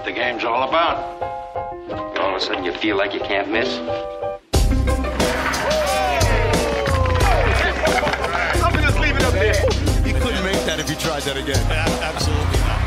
what the game's all about. All of a sudden, you feel like you can't miss. I'm just leave it up there. You couldn't make that if you tried that again. Absolutely not.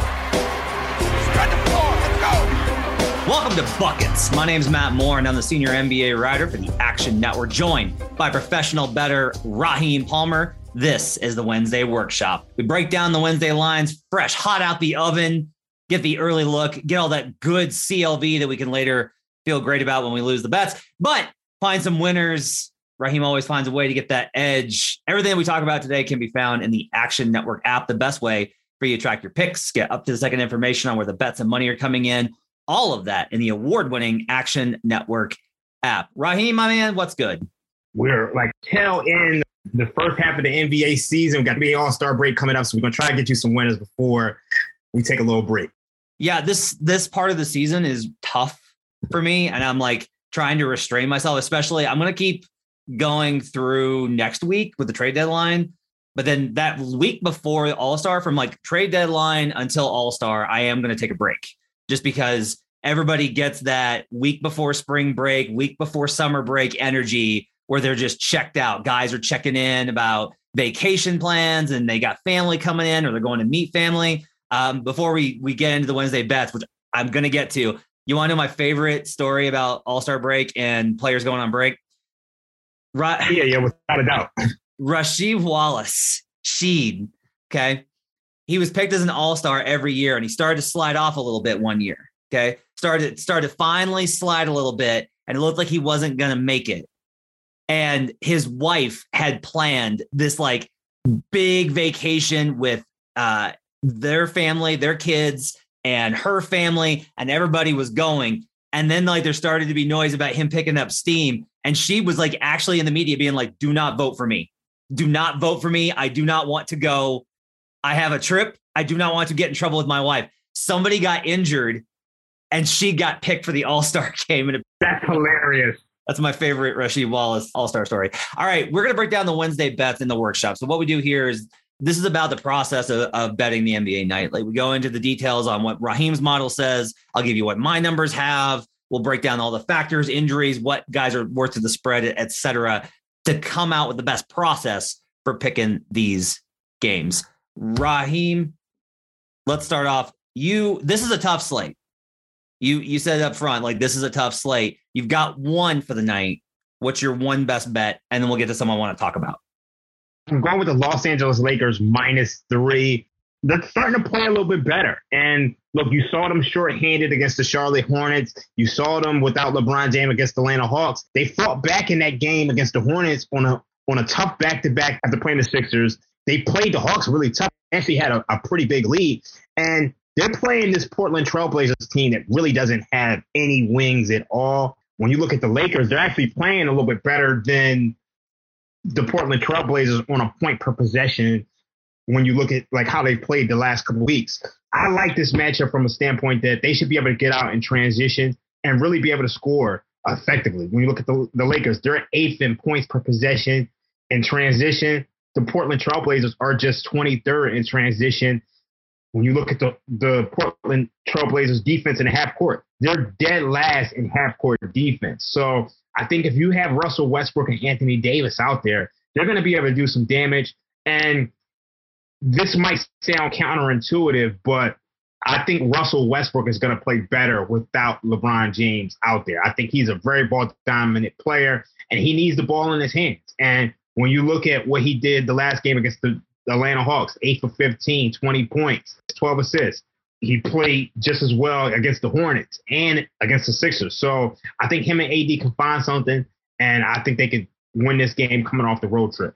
Spread the floor. Let's go. Welcome to Buckets. My name's Matt Moore, and I'm the senior NBA writer for the Action Network, joined by professional better Raheem Palmer. This is the Wednesday Workshop. We break down the Wednesday lines fresh, hot out the oven, get the early look, get all that good CLV that we can later feel great about when we lose the bets, but find some winners. Raheem always finds a way to get that edge. Everything we talk about today can be found in the Action Network app, the best way for you to track your picks, get up to the second information on where the bets and money are coming in. All of that in the award winning Action Network app. Raheem, my man, what's good? We're like tail in the first half of the NBA season. We got the All Star break coming up, so we're gonna try to get you some winners before we take a little break. Yeah, this this part of the season is tough for me, and I'm like trying to restrain myself. Especially, I'm gonna keep going through next week with the trade deadline. But then that week before All Star, from like trade deadline until All Star, I am going to take a break just because everybody gets that week before spring break, week before summer break energy where they're just checked out. Guys are checking in about vacation plans and they got family coming in or they're going to meet family. Um, before we we get into the Wednesday bets, which I'm going to get to, you want to know my favorite story about All Star break and players going on break? Right. Yeah, yeah, without a doubt. Rasheed Wallace, Sheed, okay. He was picked as an all-star every year, and he started to slide off a little bit one year. Okay. Started started to finally slide a little bit, and it looked like he wasn't gonna make it. And his wife had planned this like big vacation with uh their family, their kids, and her family, and everybody was going. And then like there started to be noise about him picking up steam. And she was like actually in the media being like, do not vote for me. Do not vote for me. I do not want to go. I have a trip. I do not want to get in trouble with my wife. Somebody got injured and she got picked for the All Star game. And That's hilarious. that's my favorite Rasheed Wallace All Star story. All right, we're going to break down the Wednesday bets in the workshop. So, what we do here is this is about the process of, of betting the NBA nightly. We go into the details on what Raheem's model says. I'll give you what my numbers have. We'll break down all the factors, injuries, what guys are worth to the spread, et cetera, to come out with the best process for picking these games. Raheem, let's start off. You, this is a tough slate. You you said up front, like this is a tough slate. You've got one for the night. What's your one best bet? And then we'll get to someone I want to talk about. I'm going with the Los Angeles Lakers minus three. They're starting to play a little bit better. And look, you saw them shorthanded against the Charlotte Hornets. You saw them without LeBron James against the Atlanta Hawks. They fought back in that game against the Hornets on a on a tough back to back after playing the Sixers. They played the Hawks really tough. Actually had a, a pretty big lead. And they're playing this Portland Trailblazers team that really doesn't have any wings at all. When you look at the Lakers, they're actually playing a little bit better than the Portland Trailblazers on a point per possession when you look at like how they played the last couple weeks. I like this matchup from a standpoint that they should be able to get out in transition and really be able to score effectively. When you look at the, the Lakers, they're eighth in points per possession in transition. The Portland Trailblazers are just 23rd in transition. When you look at the, the Portland Trailblazers defense in half court, they're dead last in half court defense. So I think if you have Russell Westbrook and Anthony Davis out there, they're going to be able to do some damage. And this might sound counterintuitive, but I think Russell Westbrook is going to play better without LeBron James out there. I think he's a very ball dominant player and he needs the ball in his hands. And when you look at what he did the last game against the Atlanta Hawks, 8 for 15, 20 points, 12 assists. He played just as well against the Hornets and against the Sixers. So I think him and AD can find something, and I think they could win this game coming off the road trip.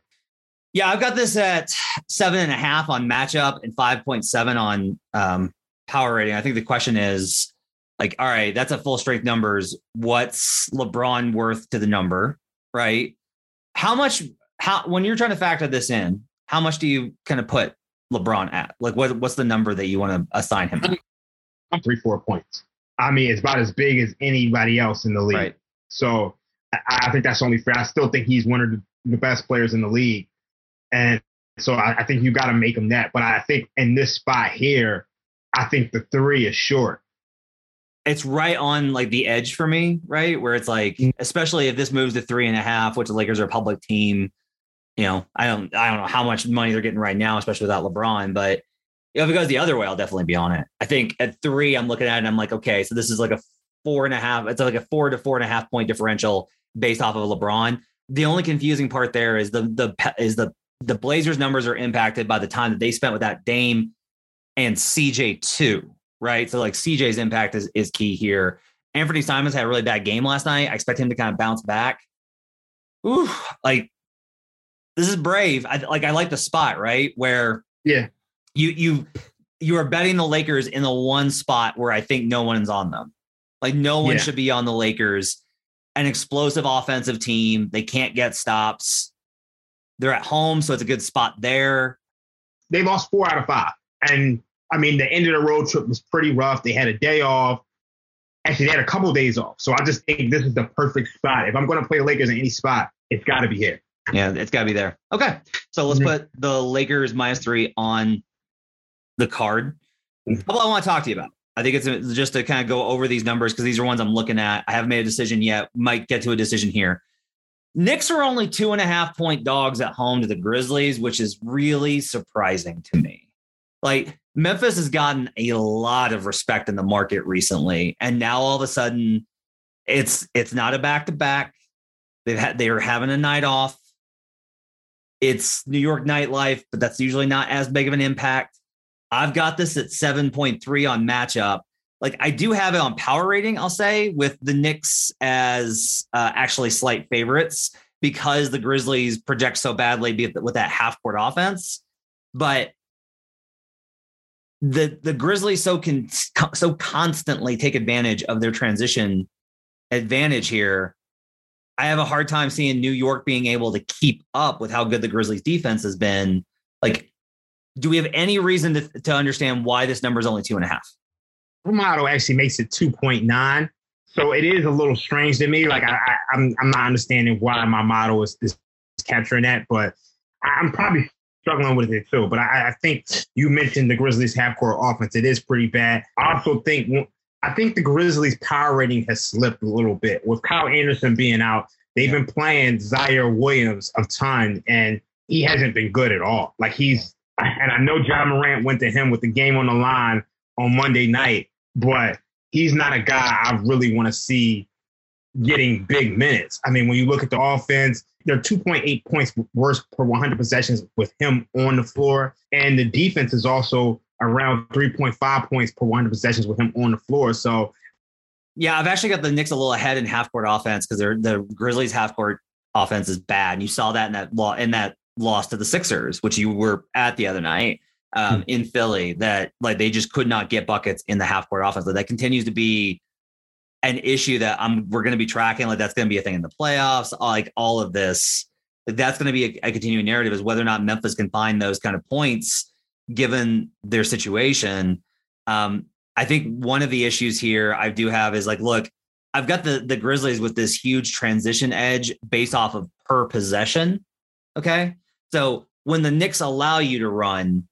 Yeah, I've got this at seven and a half on matchup and 5.7 on um, power rating. I think the question is like, all right, that's a full strength numbers. What's LeBron worth to the number? Right. How much, how, when you're trying to factor this in, how much do you kind of put LeBron at? Like, what, what's the number that you want to assign him? I'm three, four points. I mean, it's about as big as anybody else in the league. Right. So I, I think that's only fair. I still think he's one of the, the best players in the league. And so I, I think you got to make him that. But I think in this spot here, I think the three is short. it's right on like the edge for me, right? Where it's like, Mm. especially if this moves to three and a half, which the Lakers are a public team. You know, I don't I don't know how much money they're getting right now, especially without LeBron, but if it goes the other way, I'll definitely be on it. I think at three, I'm looking at it and I'm like, okay, so this is like a four and a half, it's like a four to four and a half point differential based off of LeBron. The only confusing part there is the the is the the Blazers numbers are impacted by the time that they spent with that Dame and CJ too, right? So like CJ's impact is is key here. Anfernee Simons had a really bad game last night. I expect him to kind of bounce back. Ooh, like this is brave. I like I like the spot, right? Where Yeah. you you you are betting the Lakers in the one spot where I think no one's on them. Like no one Yeah. should be on the Lakers. An explosive offensive team. They can't get stops. They're at home, so it's a good spot there. They lost four out of five. And I mean, the end of the road trip was pretty rough. They had a day off. Actually, they had a couple days off. So I just think this is the perfect spot. If I'm going to play the Lakers in any spot, it's got to be here. Yeah, it's got to be there. Okay. So let's put the Lakers minus three on the card. Mhm. Well, I want to talk to you about. I think it's just to kind of go over these numbers because these are ones I'm looking at. I haven't made a decision yet. Might get to a decision here. Knicks are only two and a half point dogs at home to the Grizzlies, which is really surprising to me. Like Memphis has gotten a lot of respect in the market recently, and now all of a sudden, it's it's not a back to back. They've had they are having a night off. It's New York nightlife, but that's usually not as big of an impact. I've got this at 7.3 on matchup. Like I do have it on power rating, I'll say, with the Knicks as uh, actually slight favorites because the Grizzlies project so badly with that half court offense. But the the Grizzlies so can so constantly take advantage of their transition advantage here. I have a hard time seeing New York being able to keep up with how good the Grizzlies defense has been. Like, do we have any reason to, to understand why this number is only two and a half? Model actually makes it 2.9. So it is a little strange to me. Like I, I, I'm, I'm not understanding why my model is, is capturing that, but I'm probably struggling with it too. But I, I think you mentioned the Grizzlies half court offense. It is pretty bad. I also think I think the Grizzlies power rating has slipped a little bit with Kyle Anderson being out. They've been playing Ziaire Williams a ton, and he hasn't been good at all. Like he's, and I know Ja Morant went to him with the game on the line on Monday night, but he's not a guy I really want to see getting big minutes. I mean, when you look at the offense, they're 2.8 points worse per 100 possessions with him on the floor, and the defense is also around 3.5 points per 100 possessions with him on the floor. So, yeah, I've actually got the Knicks a little ahead in half court offense because the Grizzlies half court offense is bad. And you saw that in that law in that loss to the Sixers, which you were at the other night um, in Philly. That like they just could not get buckets in the half court offense. Like, that continues to be an issue that I'm we're going to be tracking. Like that's going to be a thing in the playoffs. Like all of this, like that's going to be a, a continuing narrative is whether or not Memphis can find those kind of points given their situation. Um, I think one of the issues here I do have is like, look, I've got the the Grizzlies with this huge transition edge based off of per possession. Okay, so when the Knicks allow you to run,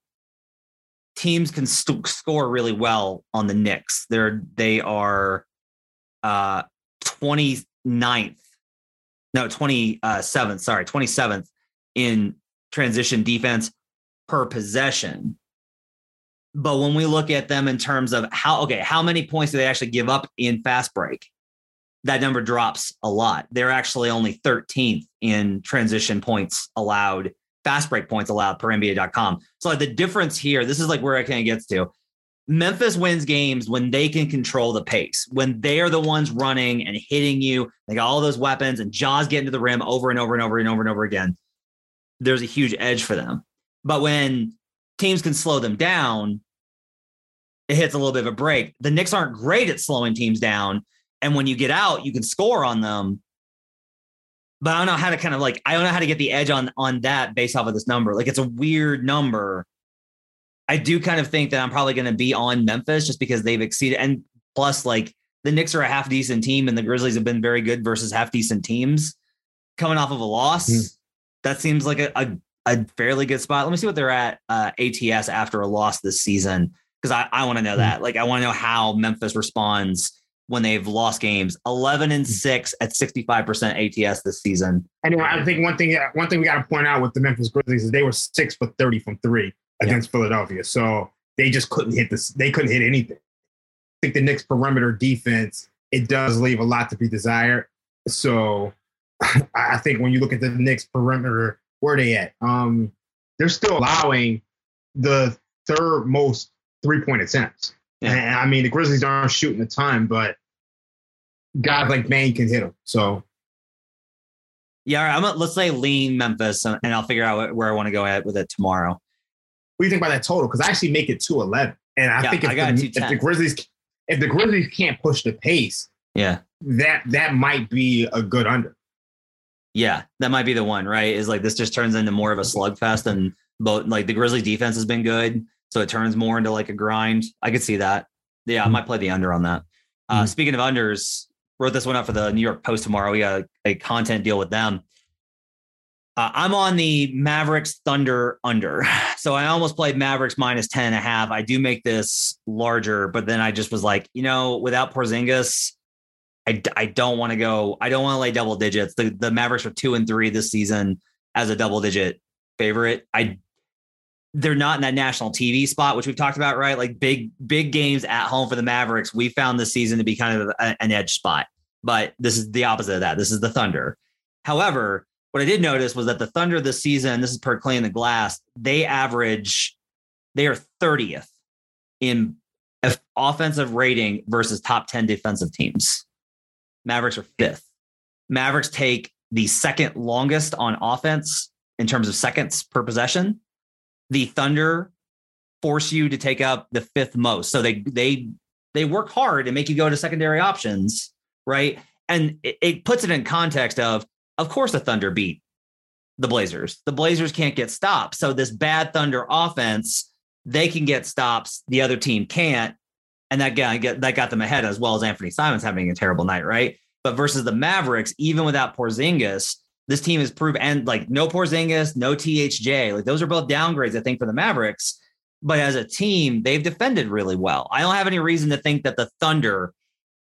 teams can st- score really well on the Knicks. They're they are uh 29th, no 27th, sorry 27th in transition defense per possession. But when we look at them in terms of how, okay, how many points do they actually give up in fast break? That number drops a lot. They're actually only 13th in transition points allowed, fast break points allowed per NBA.com. So like the difference here, this is like where I kind of gets to. Memphis wins games when they can control the pace, when they are the ones running and hitting you. They got all those weapons and Ja's getting to the rim over and over and over and over and over again. There's a huge edge for them. But when teams can slow them down, it hits a little bit of a break. The Knicks aren't great at slowing teams down. And when you get out, you can score on them. But I don't know how to kind of like, I don't know how to get the edge on on that based off of this number. Like it's a weird number. I do kind of think that I'm probably going to be on Memphis just because they've exceeded. And plus, like the Knicks are a half decent team and the Grizzlies have been very good versus half decent teams coming off of a loss. Mm. That seems like a, a, a, fairly good spot. Let me see what they're at uh, ATS after a loss this season because I, I want to know that. Like, I want to know how Memphis responds when they've lost games. 11 and 6 at 65% ATS this season. Anyway, I think one thing one thing we got to point out with the Memphis Grizzlies is they were six for 30 from three against yeah. Philadelphia. So they just couldn't hit this. They couldn't hit anything. I think the Knicks perimeter defense, it does leave a lot to be desired. So I think when you look at the Knicks perimeter, where are they at? Um, they're still allowing the third most three point attempts. Yeah. And, I mean, the Grizzlies aren't shooting a ton, but guys like Bane can hit them. So, yeah, I'm gonna, let's say lean Memphis, and I'll figure out where I want to go at with it tomorrow. What do you think about that total? Because I actually make it 211, and I yeah, think if, I the, if the Grizzlies if the Grizzlies can't push the pace, yeah, that that might be a good under. Yeah, that might be the one, right? Is like this just turns into more of a slugfest, and both like the Grizzlies defense has been good. So it turns more into like a grind. I could see that. Yeah, I might play the under on that. Uh, mm-hmm. Speaking of unders, wrote this one up for the New York Post tomorrow. We got a, a content deal with them. Uh, I'm on the Mavericks Thunder under. So I almost played Mavericks minus 10 and a half. I do make this larger, but then I just was like, you know, without Porzingis, I, I don't want to go. I don't want to lay double digits. The, the Mavericks are two and three this season as a double digit favorite. I they're not in that national TV spot, which we've talked about, right? Like big, big games at home for the Mavericks. We found this season to be kind of a, an edge spot, but this is the opposite of that. This is the Thunder. However, what I did notice was that the Thunder this season, this is per Cleaning the Glass, they average, they are 30th in offensive rating versus top 10 defensive teams. Mavericks are fifth. Mavericks take the second longest on offense in terms of seconds per possession the Thunder force you to take up the fifth most. So they they they work hard and make you go to secondary options, right? And it, it puts it in context of, of course, the Thunder beat the Blazers. The Blazers can't get stops. So this bad Thunder offense, they can get stops. The other team can't. And that got, that got them ahead as well as Anfernee Simons having a terrible night, right? But versus the Mavericks, even without Porzingis, this team has proved and like no Porzingis, no THJ. Like those are both downgrades, I think, for the Mavericks. But as a team, they've defended really well. I don't have any reason to think that the Thunder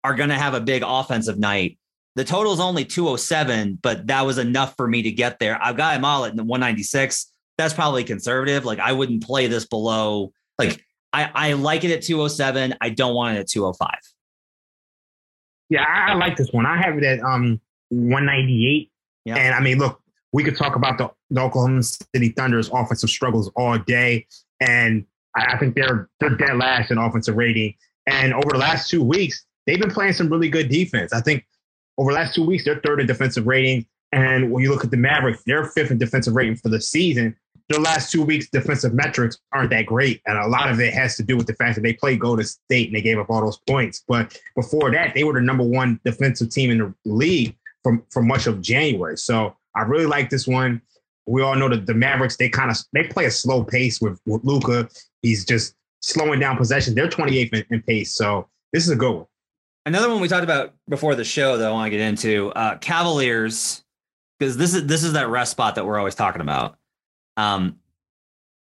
are going to have a big offensive night. The total is only 207, but that was enough for me to get there. I've got them all at 196. That's probably conservative. Like I wouldn't play this below. Like I, I like it at 207. I don't want it at 205. Yeah, I, I like this one. I have it at um 198. Yeah. And I mean, look, we could talk about the, the Oklahoma City Thunder's offensive struggles all day. And I, I think they're they're dead last in offensive rating. And over the last two weeks, they've been playing some really good defense. I think over the last two weeks, they're third in defensive rating. And when you look at the Mavericks, they're fifth in defensive rating for the season. Their last two weeks' defensive metrics aren't that great. And a lot of it has to do with the fact that they played Golden State and they gave up all those points. But before that, they were the number one defensive team in the league for, for much of January. So I really like this one. We all know that the Mavericks, they kind of they play a slow pace with, with Luka. He's just slowing down possession. They're 28th in, in, pace. So this is a good one. Another one we talked about before the show that I want to get into, uh, Cavaliers, because this is this is that rest spot that we're always talking about. Um,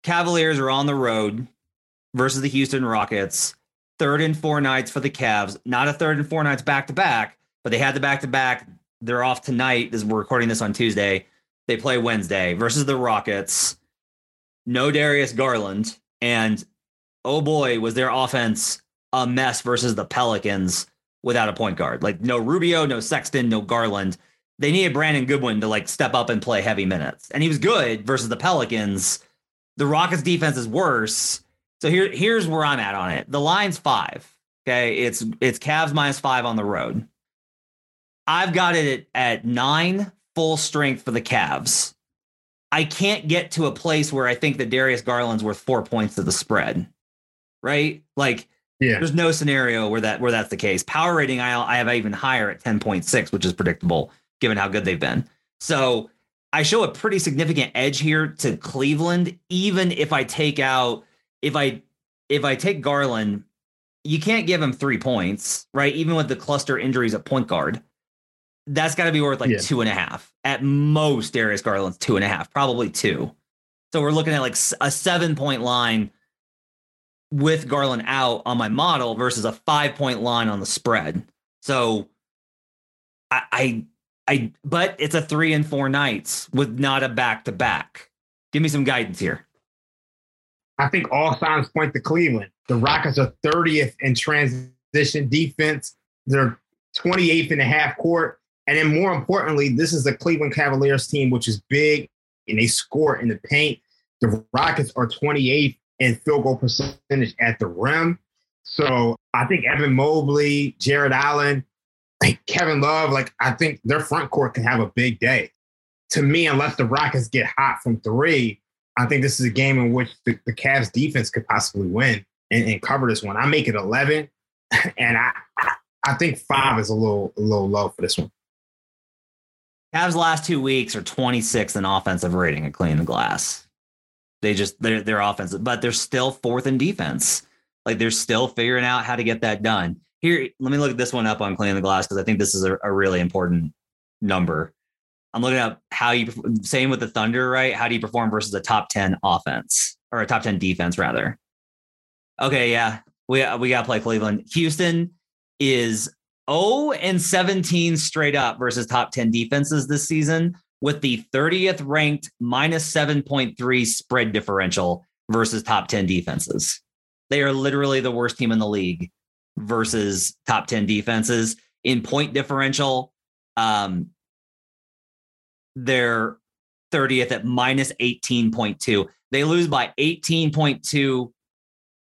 Cavaliers are on the road versus the Houston Rockets. Third and four nights for the Cavs. Not a third and four nights back to back, but they had the back to back they're off tonight. As we're recording this on Tuesday. They play Wednesday versus the Rockets. No Darius Garland. And oh boy, was their offense a mess versus the Pelicans without a point guard. Like no Rubio, no Sexton, no Garland. They needed Brandon Goodwin to like step up and play heavy minutes. And he was good versus the Pelicans. The Rockets defense is worse. So here, here's where I'm at on it. The line's five. Okay. It's it's Cavs minus five on the road. I've got it at, at nine full strength for the Cavs. I can't get to a place where I think that Darius Garland's worth four points to the spread, right? Like, yeah. there's no scenario where that where that's the case. Power rating, I I have even higher at ten point six, which is predictable given how good they've been. So I show a pretty significant edge here to Cleveland, even if I take out if I if I take Garland, you can't give him three points, right? Even with the cluster injuries at point guard that's got to be worth like yeah. two and a half at most. Darius Garland's two and a half, probably two. So we're looking at like a seven point line with Garland out on my model versus a five point line on the spread. So I, I, I, but it's a three and four nights with not a back to back. Give me some guidance here. I think all signs point to Cleveland. The Rockets are 30th in transition defense. They're 28th in the half court. And then more importantly, this is the Cleveland Cavaliers team, which is big and they score in the paint. The Rockets are 28th in field goal percentage at the rim. So I think Evan Mobley, Jarrett Allen, like Kevin Love, like I think their front court can have a big day. To me, unless the Rockets get hot from three, I think this is a game in which the, the Cavs defense could possibly win and, and cover this one. I make it 11, and I, I think five is a little a little low for this one. Cavs last two weeks are 26th in offensive rating at clean the glass. They just they're they're offensive, but they're still fourth in defense. Like they're still figuring out how to get that done. Here, let me look this one up on cleaning the glass because I think this is a, a really important number. I'm looking up how you same with the Thunder, right? How do you perform versus a top 10 offense or a top 10 defense rather? Okay, yeah. We we got to play Cleveland. Houston is 0 and 17 straight up versus top 10 defenses this season with the 30th ranked minus 7.3 spread differential versus top 10 defenses. They are literally the worst team in the league versus top 10 defenses in point differential. Um, they're 30th at minus 18.2. They lose by 18.2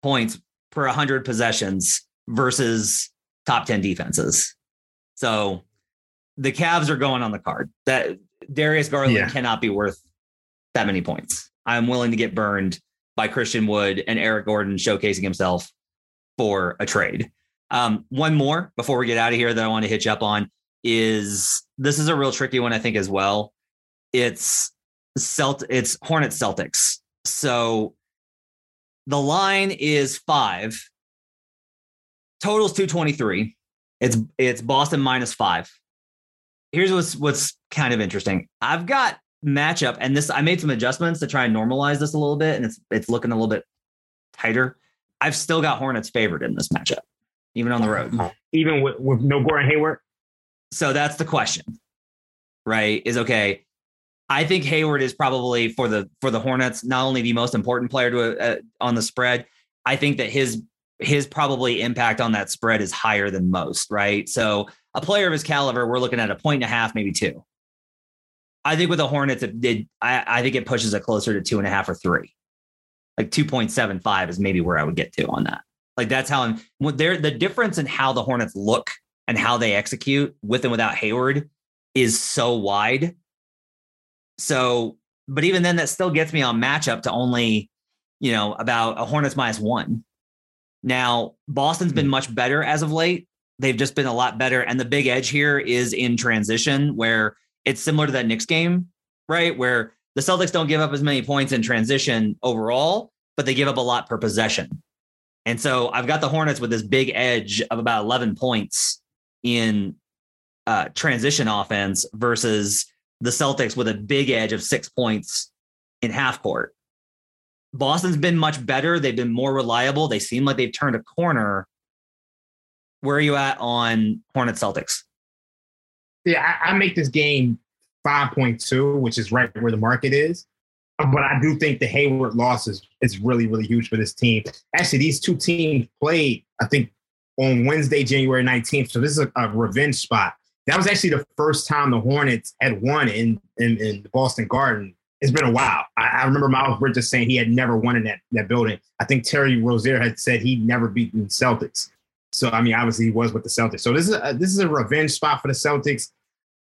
points per 100 possessions versus top 10 defenses. So the Cavs are going on the card. That Darius Garland yeah. cannot be worth that many points. I'm willing to get burned by Christian Wood and Eric Gordon showcasing himself for a trade. Um, one more before we get out of here that I want to hitch up on is this is a real tricky one, I think, as well. It's Celt it's Hornet Celtics. So the line is five. Totals 223. It's it's Boston minus five. Here's what's what's kind of interesting. I've got matchup, and this I made some adjustments to try and normalize this a little bit, and it's it's looking a little bit tighter. I've still got Hornets favored in this matchup, even on the road. Even with, with no Gordon Hayward? So that's the question, right? Is okay. I think Hayward is probably for the for the Hornets not only the most important player to uh, on the spread. I think that his his probably impact on that spread is higher than most, right? So a player of his caliber, we're looking at a point and a half, maybe two. I think with the Hornets, it did. I, I think it pushes it closer to two and a half or three. Like two point seven five is maybe where I would get to on that. Like that's how I'm. There, the difference in how the Hornets look and how they execute with and without Hayward is so wide. So, but even then, that still gets me on matchup to only, you know, about a Hornets minus one. Now, Boston's been hmm. much better as of late. They've just been a lot better. And the big edge here is in transition, where it's similar to that Knicks game, right? Where the Celtics don't give up as many points in transition overall, but they give up a lot per possession. And so I've got the Hornets with this big edge of about 11 points in uh, transition offense versus the Celtics with a big edge of six points in half court. Boston's been much better. They've been more reliable. They seem like they've turned a corner. Where are you at on Hornet Celtics? Yeah, I, I make this game 5.2, which is right where the market is. But I do think the Hayward loss is, is really, really huge for this team. Actually, these two teams played, I think, on Wednesday, January 19th. So this is a, a revenge spot. That was actually the first time the Hornets had won in, in, in the Boston Garden it's been a while. I, I, remember Miles Bridges saying he had never won in that, that building. I think Terry Rozier had said he'd never beaten Celtics. So I mean, obviously he was with the Celtics. So this is a, this is a revenge spot for the Celtics.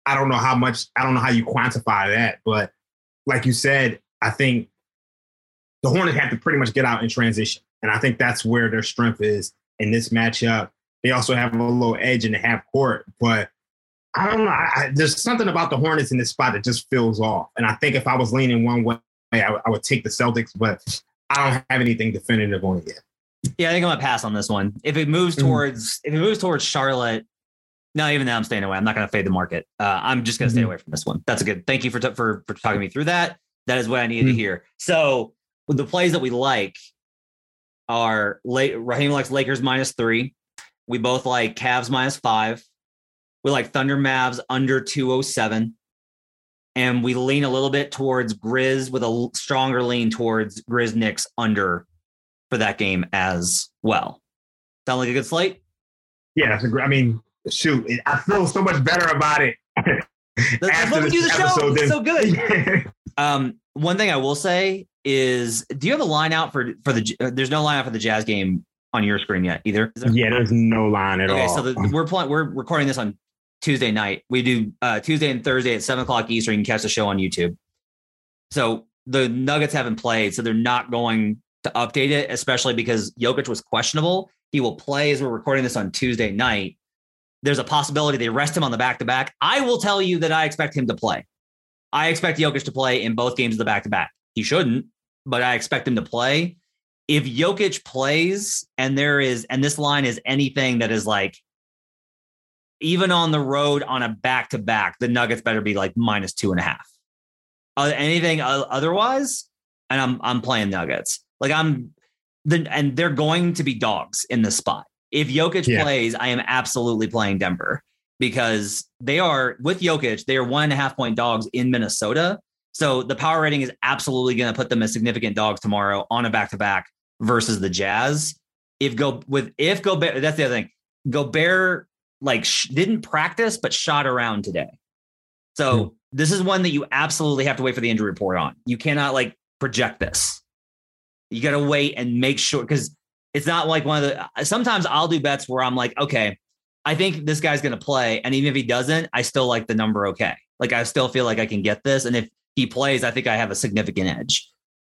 I don't know how much. I don't know how you quantify that, but like you said, I think the Hornets have to pretty much get out in transition, and I think that's where their strength is in this matchup. They also have a little edge in the half court, but I don't know. I, there's something about the Hornets in this spot that just feels off. And I think if I was leaning one way, I, w- I would take the Celtics, but I don't have anything definitive on it yet. Yeah, I think I'm gonna pass on this one. If it moves mm-hmm. towards mm-hmm. if it moves towards Charlotte, no, even now I'm staying away. I'm not gonna fade the market. Uh, I'm just gonna mm-hmm. stay away from this one. That's a good. Thank you for t- for for talking me through that. That is what I needed mm-hmm. to hear. So the plays that we like are late. Raheem likes Lakers minus three. We both like Cavs minus five We like Thunder Mavs under 207. And we lean a little bit towards Grizz with a stronger lean towards Grizz Knicks under for that game as well. Sound like a good slate? Yeah, that's a great. I mean, shoot, I feel so much better about it. That's we do the show. than- so good. Um, one thing I will say is, do you have a line out for for the? uh, There's no line out for the Jazz game on your screen yet either. Is there? yeah, there's no line at Okay, all. so the, we're playing. We're recording this on Tuesday night. We do uh, Tuesday and Thursday at seven o'clock Eastern. You can catch the show on YouTube. So the Nuggets haven't played, so they're not going to update it, especially because Jokic was questionable. He will play as we're recording this on Tuesday night. There's a possibility they rest him on the back to back. I will tell you that I expect him to play. I expect Jokic to play in both games of the back to back. He shouldn't, but I expect him to play. If Jokic plays and there is, and this line is anything that is like, even on the road on a back to back, the Nuggets better be like minus two and a half. Uh, anything otherwise, and I'm I'm playing Nuggets. Like I'm the and they're going to be dogs in this spot. If Jokic Yeah. plays, I am absolutely playing Denver because they are with Jokic, they are one and a half point dogs in Minnesota. So the power rating is absolutely going to put them as significant dogs tomorrow on a back to back versus the Jazz. If go with if Gobert, that's the other thing. Gobert like sh- didn't practice but shot around today. So hmm. this is one that you absolutely have to wait for the injury report on. You cannot like project this. You got to wait and make sure because it's not like one of the. Sometimes I'll do bets where I'm like, okay, I think this guy's going to play, and even if he doesn't, I still like the number. Okay, like I still feel like I can get this, and if he plays, I think I have a significant edge.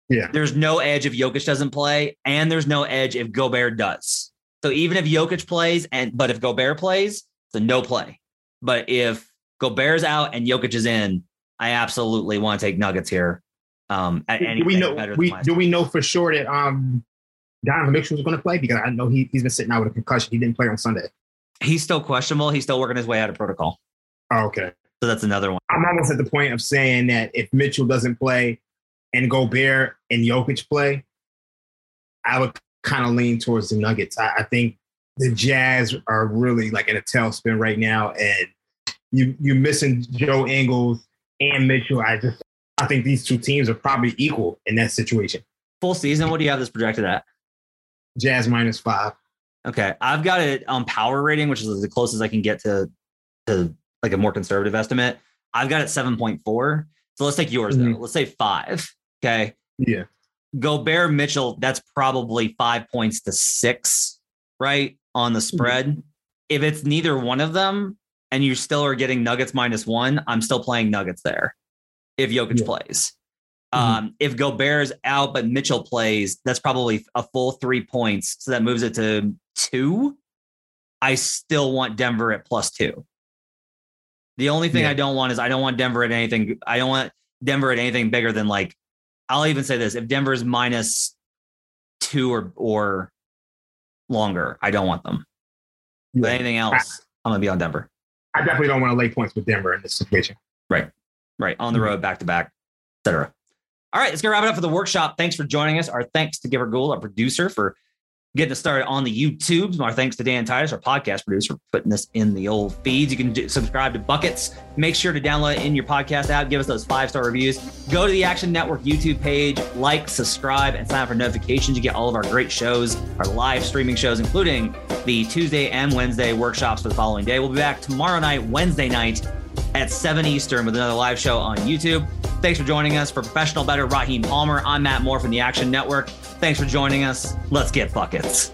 Yeah. There's no edge if Jokic doesn't play, and there's no edge if Gobert does. So even if Jokic plays, and but if Gobert plays, it's a no play. But if Gobert's out and Jokic is in, I absolutely want to take Nuggets here. Um, at do we know? better than We do we know for sure that um Donovan Mitchell was going to play because I know he he's been sitting out with a concussion. He didn't play on Sunday. He's still questionable. He's still working his way out of protocol. Oh, okay. So that's another one. I'm almost at the point of saying that if Mitchell doesn't play and Gobert and Jokic play, I would kind of lean towards the Nuggets. I, I think the Jazz are really like in a tailspin right now, and you you're missing Joe Ingles and Mitchell. I just I think these two teams are probably equal in that situation. Full season. What do you have this projected at? Jazz minus five. Okay, I've got it on power rating, which is the closest I can get to to like a more conservative estimate. I've got it seven point four. So let's take yours though. Let's say five. Okay, Yeah. Gobert Mitchell. That's probably five points to six, right on the spread. If it's neither one of them, and you still are getting Nuggets minus one, I'm still playing Nuggets there. If Jokic Yeah. plays. Mhm. Um, if Gobert's out but Mitchell plays, that's probably a full three points. So that moves it to two. I still want Denver at plus two. The only thing Yeah. I don't want is I don't want Denver at anything. I don't want Denver at anything bigger than like, I'll even say this: if Denver is minus two or or longer, I don't want them. But anything else, I'm gonna be on Denver. I definitely don't want to lay points with Denver in this situation. Right. Right on the mm-hmm. road back to back etc all right let's get wrap it up for the workshop thanks for joining us our thanks to giver gould our producer for getting us started on the youtubes our thanks to dan titus our podcast producer for putting this in the old feeds. You can do, subscribe to buckets. Make sure to download it in your podcast app. Give us those five star reviews. Go to the action network youtube page like subscribe and sign up for notifications. You get all of our great shows our live streaming shows including the tuesday and wednesday workshops for the following day. We'll be back tomorrow night wednesday night at 7 Eastern with another live show on YouTube. Thanks for joining us. For professional better Raheem Palmer, I'm Matt Moore from the Action Network. Thanks for joining us. Let's get buckets.